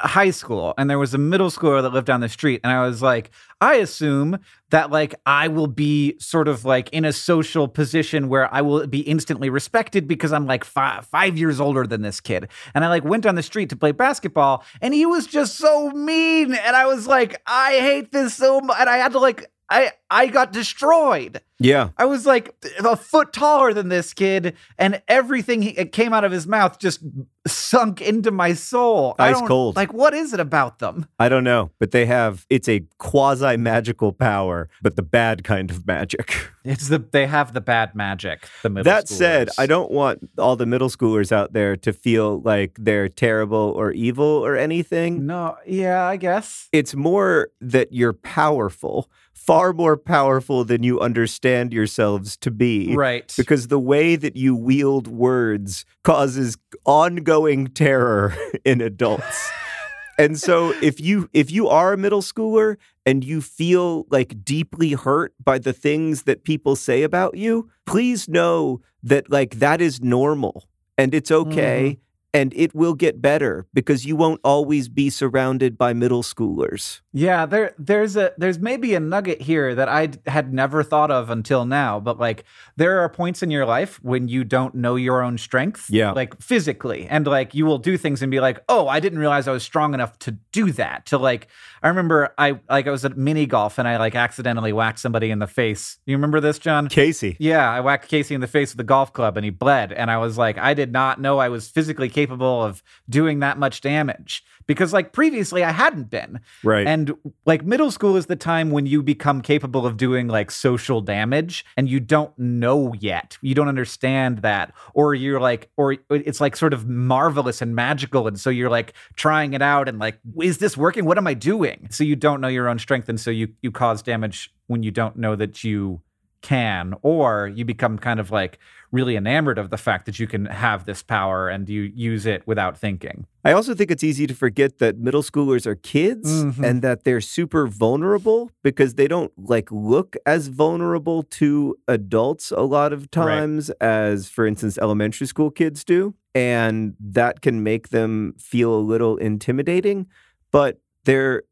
[SPEAKER 1] high school and there was a middle schooler that lived down the street and I was like I assume that like I will be sort of like in a social position where I will be instantly respected because I'm like five, 5 years older than this kid. And I like went down the street to play basketball and he was just so mean and I was like I hate this so much and I had to like I I got destroyed.
[SPEAKER 3] Yeah.
[SPEAKER 1] I was like a foot taller than this kid, and everything he, it came out of his mouth just sunk into my soul. I
[SPEAKER 3] Ice
[SPEAKER 1] don't-
[SPEAKER 3] cold.
[SPEAKER 1] Like, what is it about them?
[SPEAKER 3] I don't know, but they have it's a quasi magical power, but the bad kind of magic.
[SPEAKER 1] It's the they have the bad magic. The middle.
[SPEAKER 3] that said. I don't want all the middle schoolers out there to feel like they're terrible or evil or anything.
[SPEAKER 1] No, yeah, I guess.
[SPEAKER 3] It's more that you're powerful, far more powerful than you understand yourselves to be.
[SPEAKER 1] Right.
[SPEAKER 3] Because the way that you wield words causes ongoing terror in adults. and so if you if you are a middle schooler and you feel like deeply hurt by the things that people say about you, please know that like that is normal and it's okay mm-hmm. And it will get better because you won't always be surrounded by middle schoolers.
[SPEAKER 1] Yeah, there there's a there's maybe a nugget here that I had never thought of until now, but like there are points in your life when you don't know your own strength,
[SPEAKER 3] Yeah.
[SPEAKER 1] like physically, and like you will do things and be like, "Oh, I didn't realize I was strong enough to do that." To like I remember I like I was at mini golf and I like accidentally whacked somebody in the face. You remember this, John?
[SPEAKER 3] Casey.
[SPEAKER 1] Yeah, I whacked Casey in the face with the golf club and he bled. And I was like, I did not know I was physically capable of doing that much damage because, like, previously I hadn't been.
[SPEAKER 3] Right.
[SPEAKER 1] And like, middle school is the time when you become capable of doing like social damage and you don't know yet. You don't understand that. Or you're like, or it's like sort of marvelous and magical. And so you're like trying it out and like, is this working? What am I doing? So you don't know your own strength. And so you, you cause damage when you don't know that you can, or you become kind of like really enamored of the fact that you can have this power and you use it without thinking.
[SPEAKER 3] I also think it's easy to forget that middle schoolers are kids
[SPEAKER 1] Mhm.
[SPEAKER 3] and that they're super vulnerable because they don't like look as vulnerable to adults a lot of
[SPEAKER 1] Right.
[SPEAKER 3] times as for instance elementary school kids do and that can make them feel a little intimidating but they're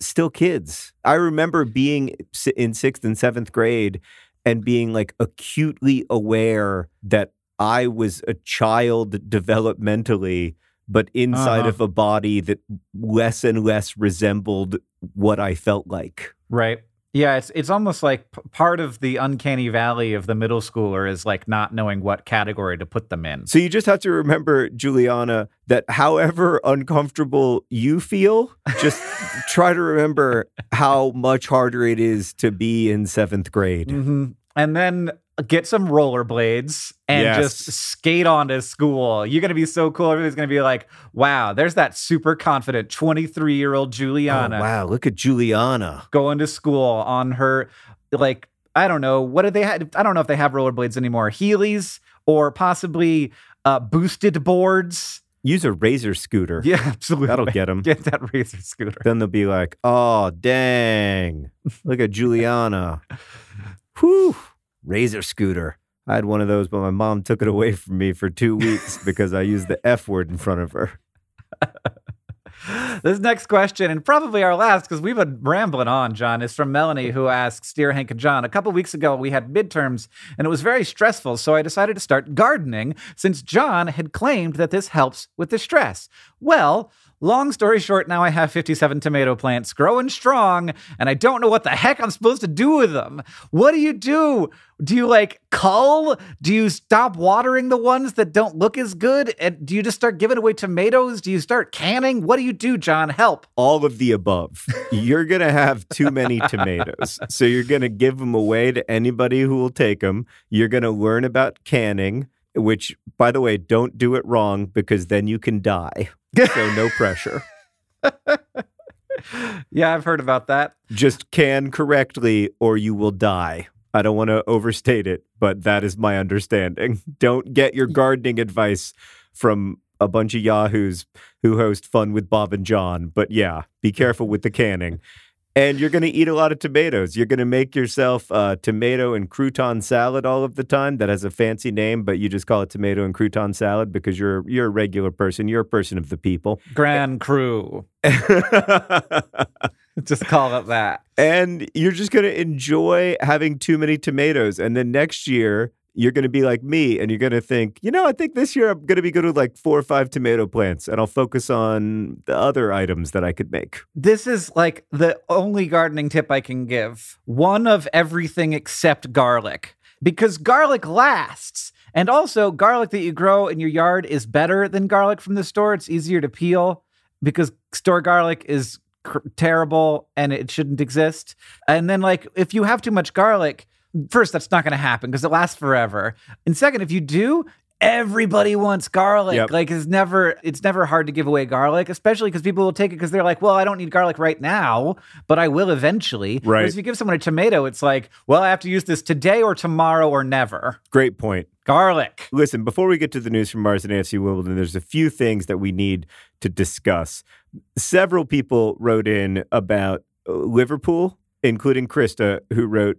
[SPEAKER 3] still kids. I remember being in 6th and 7th grade and being like acutely aware that I was a child developmentally but inside
[SPEAKER 1] Uh-huh.
[SPEAKER 3] of a body that less and less resembled what I felt like.
[SPEAKER 1] Right. Yeah, it's it's almost like p- part of the uncanny valley of the middle schooler is like not knowing what category to put them in.
[SPEAKER 3] So you just have to remember, Juliana, that however uncomfortable you feel, just try to remember how much harder it is to be in seventh grade.
[SPEAKER 1] hmm And then get some rollerblades and
[SPEAKER 3] Yes.
[SPEAKER 1] just skate on to school. You're gonna be so cool. Everybody's gonna be like, "Wow, there's that super confident 23 year old
[SPEAKER 3] Oh,
[SPEAKER 1] Juliana
[SPEAKER 3] wow, look at Juliana.
[SPEAKER 1] going to school on her like." I don't know. What did they have? I don't know if they have rollerblades anymore. Heelys or possibly uh, boosted boards.
[SPEAKER 3] Use a razor scooter.
[SPEAKER 1] Yeah, absolutely.
[SPEAKER 3] That'll get them.
[SPEAKER 1] Get that razor scooter.
[SPEAKER 3] Then they'll be like, oh, dang. Look at Juliana. Whew. Razor scooter. I had one of those, but my mom took it away from me for two weeks because I used the F word in front of her.
[SPEAKER 1] This next question, and probably our last, because we've been rambling on, John, is from Melanie, who asks Dear Hank and John, a couple weeks ago we had midterms and it was very stressful, so I decided to start gardening since John had claimed that this helps with the stress. Well, long story short, now I have 57 tomato plants growing strong, and I don't know what the heck I'm supposed to do with them. What do you do? Do you like cull? Do you stop watering the ones that don't look as good? And do you just start giving away tomatoes? Do you start canning? What do you do, John? Help.
[SPEAKER 3] All of the above. You're going to have too many tomatoes. So you're going to give them away to anybody who will take them. You're going to learn about canning, which, by the way, don't do it wrong because then you can die. So no pressure.
[SPEAKER 1] Yeah, I've heard about that.
[SPEAKER 3] just can correctly or you will die. I don't want to overstate it, but that is my understanding. Don't get your gardening advice from a bunch of yahoos who host Fun with Bob and John. But yeah, be careful with the canning. And you're going to eat a lot of tomatoes. You're going to make yourself a tomato and crouton salad all of the time. That has a fancy name, but you just call it tomato and crouton salad because you're you're a regular person. You're a person of the people.
[SPEAKER 1] Grand Cru. just call it that.
[SPEAKER 3] And you're just going to enjoy having too many tomatoes. And then next year, you're going to be like me and you're going to think, you know, I think this year I'm going to be good with like four or five tomato plants and I'll focus on the other items that I could make.
[SPEAKER 1] This is like the only gardening tip I can give one of everything except garlic because garlic lasts. And also, garlic that you grow in your yard is better than garlic from the store. It's easier to peel because store garlic is terrible and it shouldn't exist. And then, like, if you have too much garlic, first, that's not going to happen because it lasts forever. And second, if you do, everybody wants garlic.
[SPEAKER 3] Yep.
[SPEAKER 1] Like it's never it's never hard to give away garlic, especially because people will take it because they're like, well, I don't need garlic right now, but I will eventually.
[SPEAKER 3] Right.
[SPEAKER 1] Whereas if you give someone a tomato, it's like, well, I have to use this today or tomorrow or never.
[SPEAKER 3] Great point.
[SPEAKER 1] Garlic.
[SPEAKER 3] Listen, before we get to the news from Mars and AFC Wimbledon, there's a few things that we need to discuss. Several people wrote in about uh, Liverpool, including Krista, who wrote,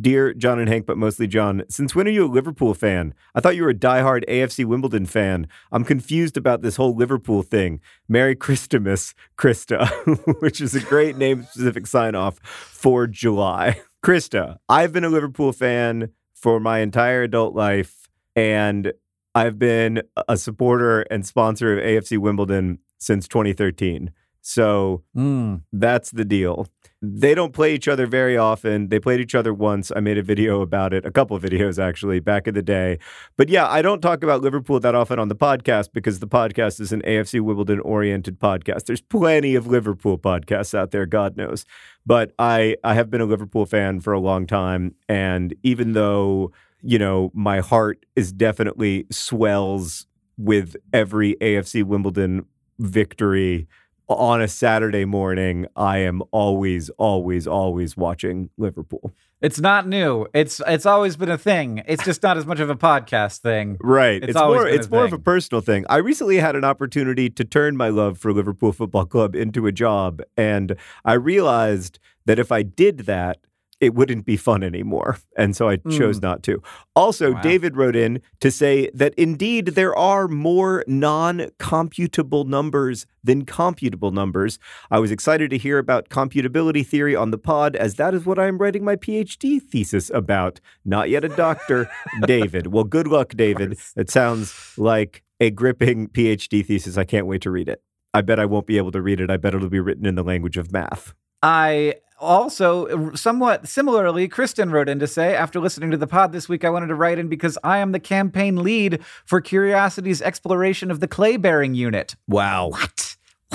[SPEAKER 3] Dear John and Hank, but mostly John, since when are you a Liverpool fan? I thought you were a diehard AFC Wimbledon fan. I'm confused about this whole Liverpool thing. Merry Christmas, Krista, which is a great name specific sign off for July. Krista, I've been a Liverpool fan for my entire adult life, and I've been a supporter and sponsor of AFC Wimbledon since 2013. So
[SPEAKER 1] Mm.
[SPEAKER 3] that's the deal. They don't play each other very often. They played each other once. I made a video about it, a couple of videos actually, back in the day. But yeah, I don't talk about Liverpool that often on the podcast because the podcast is an AFC Wimbledon oriented podcast. There's plenty of Liverpool podcasts out there, God knows. But I, I have been a Liverpool fan for a long time. And even though, you know, my heart is definitely swells with every AFC Wimbledon victory on a Saturday morning, I am always, always, always watching Liverpool.
[SPEAKER 1] It's not new. It's it's always been a thing. It's just not as much of a podcast thing.
[SPEAKER 3] Right.
[SPEAKER 1] It's
[SPEAKER 3] It's,
[SPEAKER 1] always
[SPEAKER 3] more it's more of a personal thing. I recently had an opportunity to turn my love for Liverpool Football Club into a job and I realized that if I did that it wouldn't be fun anymore. And so I chose mm. not to. Also.
[SPEAKER 1] Wow.
[SPEAKER 3] David wrote in to say that indeed there are more non computable numbers than computable numbers. I was excited to hear about computability theory on the pod, as that is what I am writing my PhD thesis about. Not yet a doctor, David. Well, good luck, David. It sounds like a gripping PhD thesis. I can't wait to read it. I bet I won't be able to read it. I bet it'll be written in the language of math.
[SPEAKER 1] I also, somewhat similarly, Kristen wrote in to say, after listening to the pod this week, I wanted to write in because I am the campaign lead for Curiosity's exploration of the clay bearing unit.
[SPEAKER 3] Wow.
[SPEAKER 1] What?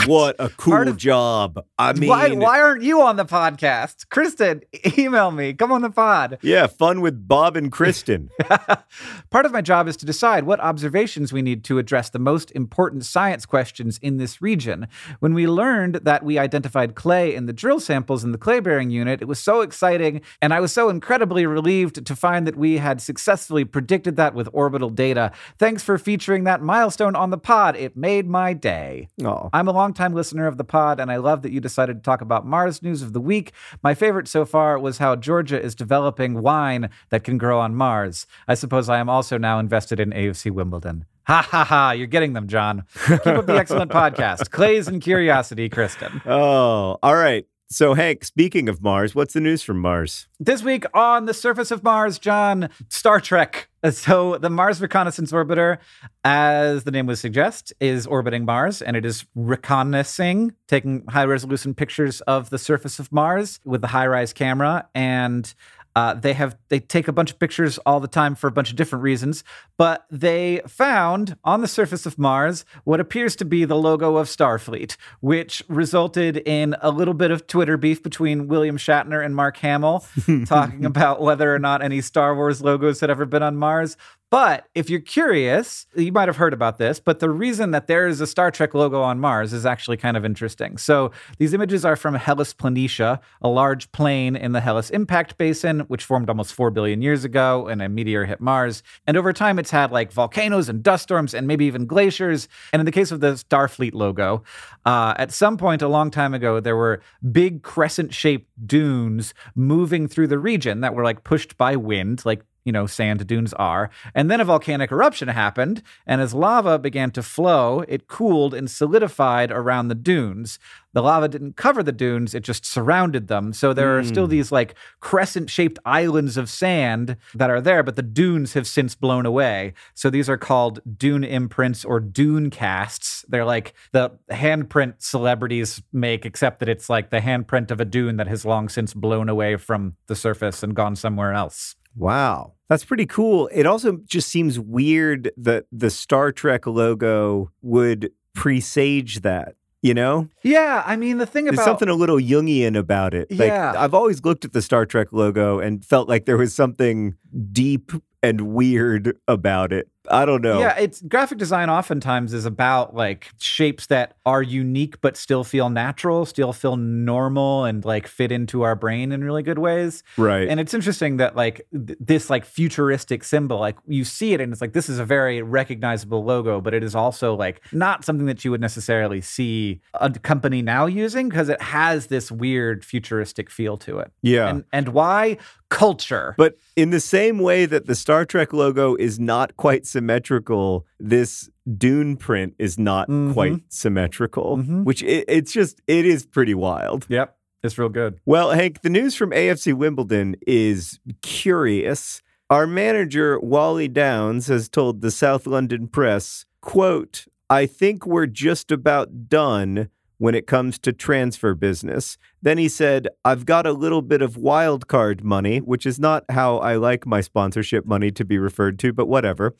[SPEAKER 3] What a cool
[SPEAKER 1] of-
[SPEAKER 3] job. I mean,
[SPEAKER 1] why, why aren't you on the podcast? Kristen, email me. Come on the pod.
[SPEAKER 3] yeah, fun with Bob and Kristen.
[SPEAKER 1] Part of my job is to decide what observations we need to address the most important science questions in this region. When we learned that we identified clay in the drill samples in the clay bearing unit, it was so exciting, and I was so incredibly relieved to find that we had successfully predicted that with orbital data. Thanks for featuring that milestone on the pod. It made my day.
[SPEAKER 3] Oh,
[SPEAKER 1] I'm a longtime listener of the pod, and I love that you decided to talk about Mars news of the week. My favorite so far was how Georgia is developing wine that can grow on Mars. I suppose I am also now invested in AFC Wimbledon. Ha ha ha, you're getting them, John. Keep up the excellent podcast. Clays and Curiosity, Kristen.
[SPEAKER 3] oh, all right. So, Hank, speaking of Mars, what's the news from Mars?
[SPEAKER 1] This week on the surface of Mars, John, Star Trek. So, the Mars Reconnaissance Orbiter, as the name would suggest, is orbiting Mars and it is reconnaissing, taking high resolution pictures of the surface of Mars with the HiRISE camera. And uh, they have they take a bunch of pictures all the time for a bunch of different reasons, but they found on the surface of Mars what appears to be the logo of Starfleet, which resulted in a little bit of Twitter beef between William Shatner and Mark Hamill, talking about whether or not any Star Wars logos had ever been on Mars. But if you're curious, you might have heard about this, but the reason that there is a Star Trek logo on Mars is actually kind of interesting. So these images are from Hellas Planitia, a large plain in the Hellas Impact Basin, which formed almost 4 billion years ago and a meteor hit Mars. And over time, it's had like volcanoes and dust storms and maybe even glaciers. And in the case of the Starfleet logo, uh, at some point a long time ago, there were big crescent shaped dunes moving through the region that were like pushed by wind, like you know, sand dunes are. And then a volcanic eruption happened, and as lava began to flow, it cooled and solidified around the dunes. The lava didn't cover the dunes, it just surrounded them. So there mm. are still hmm. these like crescent shaped islands of sand that are there, but the dunes have since blown away. So these are called dune imprints or dune casts. They're like the handprint celebrities make, except that it's like the handprint of a dune that has long since blown away from the surface and gone somewhere else.
[SPEAKER 3] Wow. That's pretty cool. It also just seems weird that the Star Trek logo would presage that you know?
[SPEAKER 1] Yeah, I mean the thing about
[SPEAKER 3] There's something a little Jungian about it. Like
[SPEAKER 1] yeah.
[SPEAKER 3] I've always looked at the Star Trek logo and felt like there was something deep and weird about it. I don't know.
[SPEAKER 1] Yeah, it's graphic design oftentimes is about like shapes that are unique but still feel natural, still feel normal and like fit into our brain in really good ways.
[SPEAKER 3] Right.
[SPEAKER 1] And it's interesting that like th- this like futuristic symbol, like you see it and it's like this is a very recognizable logo, but it is also like not something that you would necessarily see a company now using because it has this weird futuristic feel to it.
[SPEAKER 3] Yeah.
[SPEAKER 1] And and why culture.
[SPEAKER 3] But in the same way that the Star Trek logo is not quite symmetrical, this Dune print is not mm-hmm. quite symmetrical, mm-hmm. which it, it's just, it is pretty wild.
[SPEAKER 1] Yep. It's real good.
[SPEAKER 3] Well, Hank, the news from AFC Wimbledon is curious. Our manager, Wally Downes, has told the South London Press, quote, I think we're just about done when it comes to transfer business. Then he said, I've got a little bit of wild card money, which is not how I like my sponsorship money to be referred to, but whatever.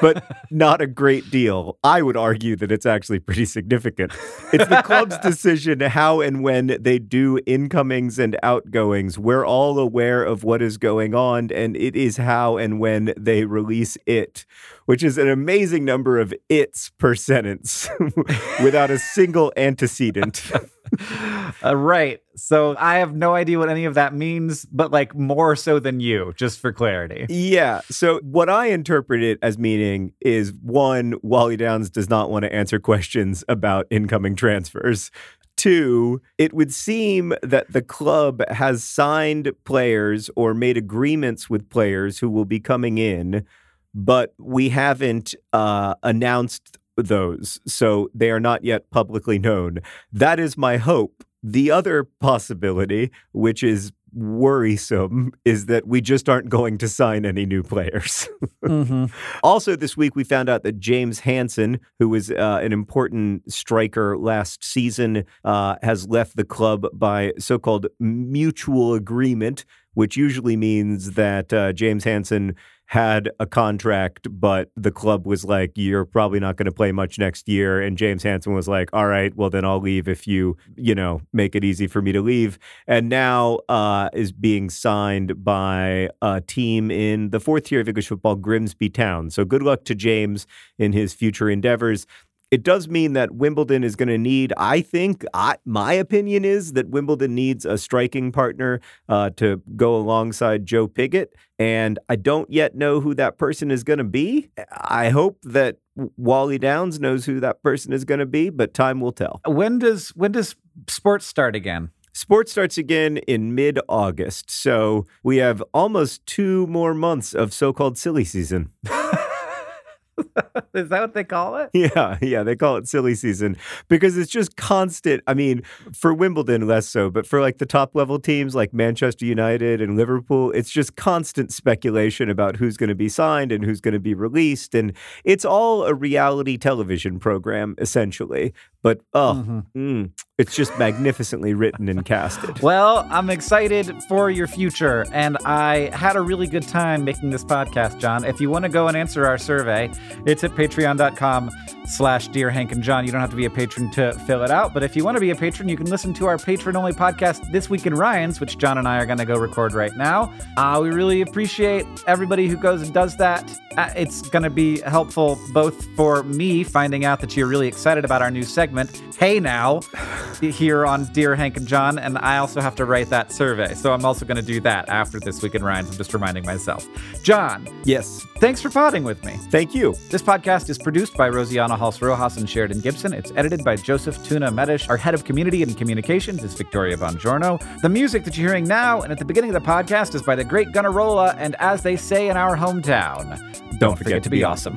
[SPEAKER 3] but not a great deal. I would argue that it's actually pretty significant. It's the club's decision how and when they do incomings and outgoings. We're all aware of what is going on, and it is how and when they release it, which is an amazing number of its per sentence without a single antecedent.
[SPEAKER 1] uh, right. So I have no idea what any of that means, but like more so than you, just for clarity.
[SPEAKER 3] Yeah. So what I interpret it as meaning is one, Wally Downes does not want to answer questions about incoming transfers. Two, it would seem that the club has signed players or made agreements with players who will be coming in, but we haven't uh, announced those, so they are not yet publicly known. That is my hope. The other possibility, which is worrisome, is that we just aren't going to sign any new players. mm-hmm. Also, this week we found out that James Hanson, who was uh, an important striker last season, uh, has left the club by so called mutual agreement, which usually means that uh, James Hanson had a contract, but the club was like, "You're probably not going to play much next year." And James Hanson was like, "All right, well then I'll leave if you, you know, make it easy for me to leave." And now uh, is being signed by a team in the fourth tier of English football, Grimsby Town. So good luck to James in his future endeavors it does mean that Wimbledon is going to need, I think, I, my opinion is that Wimbledon needs a striking partner uh, to go alongside Joe Pigott. And I don't yet know who that person is going to be. I hope that Wally Downes knows who that person is going to be, but time will tell.
[SPEAKER 1] When does when does sports start again?
[SPEAKER 3] Sports starts again in mid August. So we have almost two more months of so called silly season.
[SPEAKER 1] Is that what they call it?
[SPEAKER 3] Yeah, yeah, they call it silly season because it's just constant. I mean, for Wimbledon less so, but for like the top level teams like Manchester United and Liverpool, it's just constant speculation about who's going to be signed and who's going to be released and it's all a reality television program essentially. but oh,
[SPEAKER 1] Mhm.
[SPEAKER 3] mm, it's just magnificently written and casted.
[SPEAKER 1] Well, I'm excited for your future, and I had a really good time making this podcast, John. If you want to go and answer our survey, it's at patreon.com slash Dear Hank and John. You don't have to be a patron to fill it out, but if you want to be a patron, you can listen to our patron-only podcast, This Week in Ryan's, which John and I are going to go record right now. Uh, we really appreciate everybody who goes and does that. Uh, it's going to be helpful both for me finding out that you're really excited about our new segment, Hey Now, here on Dear Hank and John, and I also have to write that survey. So I'm also going to do that after This Week in Ryan's. I'm just reminding myself. John,
[SPEAKER 3] Yes,
[SPEAKER 1] thanks for potting with me.
[SPEAKER 3] thank you.
[SPEAKER 1] This podcast is produced by Rosianna Halse Rojas and Sheridan Gibson. It's edited by Joseph Tuna Medish. Our head of community and communications is Victoria Bongiorno. The music that you're hearing now and at the beginning of the podcast is by the great Gunnarolla, and as they say in our hometown, don't, forget, to be awesome.